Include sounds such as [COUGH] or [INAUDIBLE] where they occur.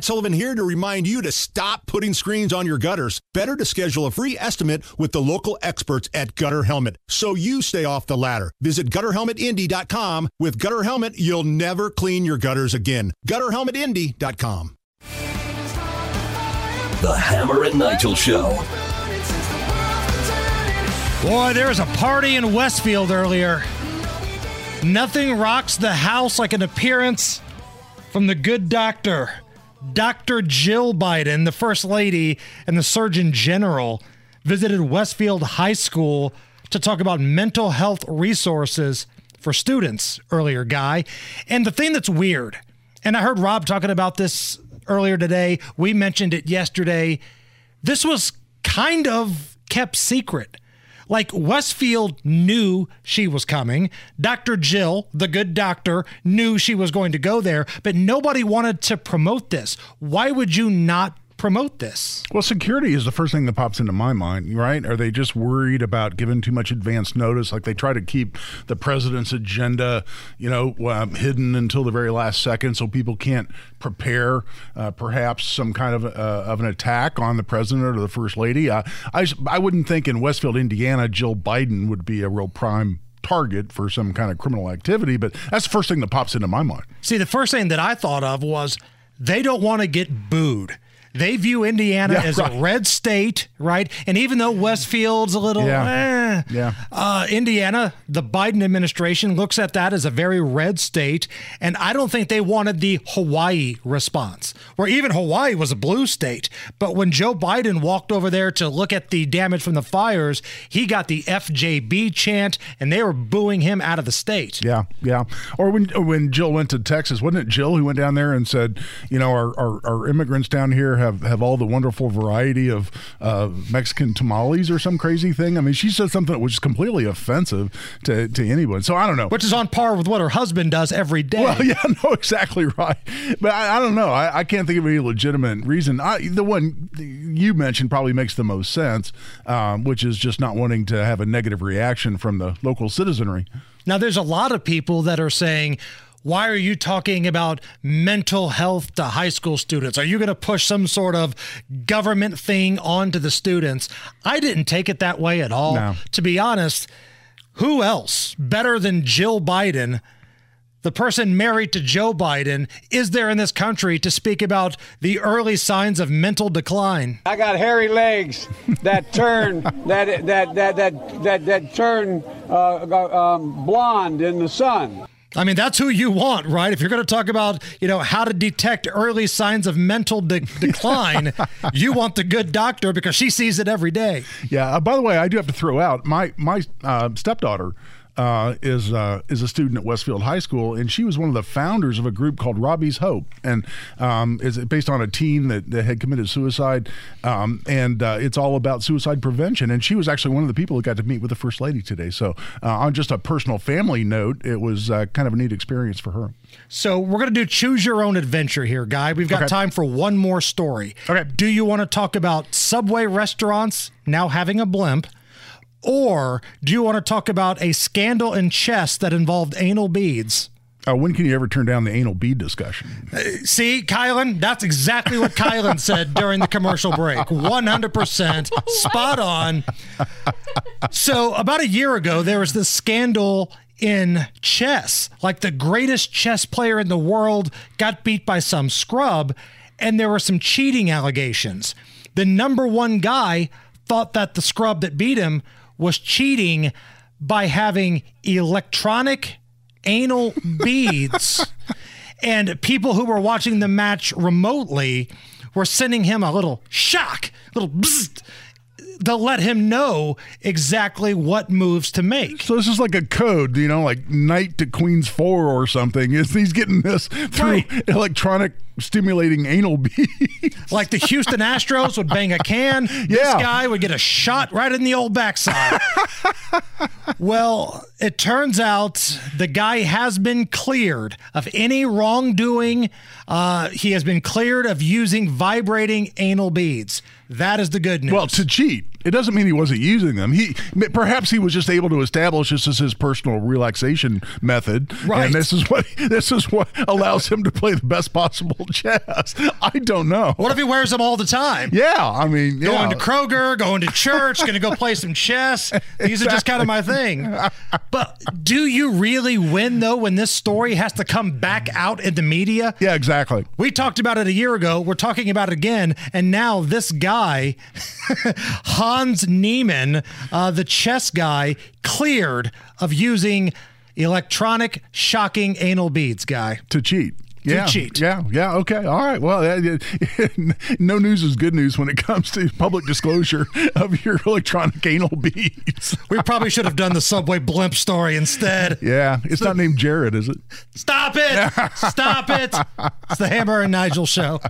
Matt Sullivan here to remind you to stop putting screens on your gutters. Better to schedule a free estimate with the local experts at Gutter Helmet so you stay off the ladder. Visit gutterhelmetindy.com. With Gutter Helmet, you'll never clean your gutters again. Gutterhelmetindy.com. The Hammer and Nigel Show. Boy, there was a party in Westfield earlier. Nothing rocks the house like an appearance from the good doctor, Dr. Jill Biden, the First Lady and the Surgeon General, visited Westfield High School to talk about mental health resources for students earlier, Guy. And the thing that's weird, and I heard Rob talking about this earlier today, we mentioned it yesterday. This was kind of kept secret. Like Westfield knew she was coming. Dr. Jill, the good doctor, knew she was going to go there, but nobody wanted to promote this. Why would you not promote this? Well, security is the first thing that pops into my mind, right? Are they just worried about giving too much advance notice? Like they try to keep the president's agenda, you know, hidden until the very last second so people can't prepare uh, perhaps some kind of, uh, of an attack on the president or the first lady. Uh, I, I wouldn't think in Westfield, Indiana, Jill Biden would be a real prime target for some kind of criminal activity, but that's the first thing that pops into my mind. See, the first thing that I thought of was they don't want to get booed. They view Indiana yeah, as right. a red state, right? And even though Westfield's a little, yeah, eh, yeah. Uh, Indiana, the Biden administration looks at that as a very red state, and I don't think they wanted the Hawaii response, where even Hawaii was a blue state. But when Joe Biden walked over there to look at the damage from the fires, he got the FJB chant, and they were booing him out of the state. Yeah, yeah. Or when when Jill went to Texas, wasn't it Jill who went down there and said, you know, our our, our immigrants down here have have all the wonderful variety of uh, Mexican tamales or some crazy thing. I mean, she said something that was completely offensive to, to anyone. So I don't know. Which is on par with what her husband does every day. Well, [LAUGHS] yeah, no, exactly right. But I, I don't know. I, I, can't think of any legitimate reason. I, the one you mentioned probably makes the most sense, um, which is just not wanting to have a negative reaction from the local citizenry. Now, there's a lot of people that are saying, why are you talking about mental health to high school students? Are you going to push some sort of government thing onto the students? I didn't take it that way at all. No. To be honest, who else better than Jill Biden? the person married to Joe Biden is there in this country to speak about the early signs of mental decline. I got hairy legs that turn that that that that that that turn uh, um, blonde in the sun. I mean, that's who you want, right? If you're going to talk about, you know, how to detect early signs of mental de- [LAUGHS] decline, you want the good doctor because she sees it every day. Yeah. Uh, by the way, I do have to throw out my my uh, stepdaughter uh, is uh, is a student at Westfield High School, and she was one of the founders of a group called Robbie's Hope, and um, is based on a teen that, that had committed suicide, um, and uh, it's all about suicide prevention. And she was actually one of the people that got to meet with the first lady today. So, uh, on just a personal family note, it was uh, kind of a neat experience for her. So we're going to do choose your own adventure here, guy. We've got okay. time for one more story. Okay. Do you want to talk about Subway restaurants now having a blimp? Or do you want to talk about a scandal in chess that involved anal beads? Uh, when can you ever turn down the anal bead discussion? Uh, see, Kylan, that's exactly what Kylan said during the commercial break. 100% spot on. So, about a year ago, there was this scandal in chess. Like the greatest chess player in the world got beat by some scrub, and there were some cheating allegations. The number one guy thought that the scrub that beat him was cheating by having electronic anal [LAUGHS] beads. and people who were watching the match remotely were sending him a little shock, little bzzzt, to let him know exactly what moves to make. So this is like a code, you know, like knight to queen's four or something. Is [LAUGHS] he's getting this through right. electronic stimulating anal [LAUGHS] beads. Like the Houston Astros would bang a can. Yeah. This guy would get a shot right in the old backside. well, it turns out the guy has been cleared of any wrongdoing. Uh, he has been cleared of using vibrating anal beads. That is the good news. Well, to cheat. It doesn't mean he wasn't using them. He perhaps he was just able to establish this as his personal relaxation method, Right. and this is what [LAUGHS] this is what allows him to play the best possible [LAUGHS] chess. I don't know. What if he wears them all the time? Yeah, I mean, yeah. Going to Kroger, going to church, going to go play some chess. These are just kind of my thing. [LAUGHS] But do you really win though when this story has to come back out in the media? yeah, exactly. We talked about it a year ago. We're talking about it again. And now this guy, Hans Niemann, uh, the chess guy, cleared of using electronic shocking anal beads, guy. To cheat. Yeah, cheat. Yeah, yeah. Okay, all right. Well, [LAUGHS] no news is good news when it comes to public disclosure of your electronic anal beads. We probably should have done the subway blimp story instead. Yeah, it's not named Jared, is it? Stop it! [LAUGHS] Stop it! It's the Hammer and Nigel show.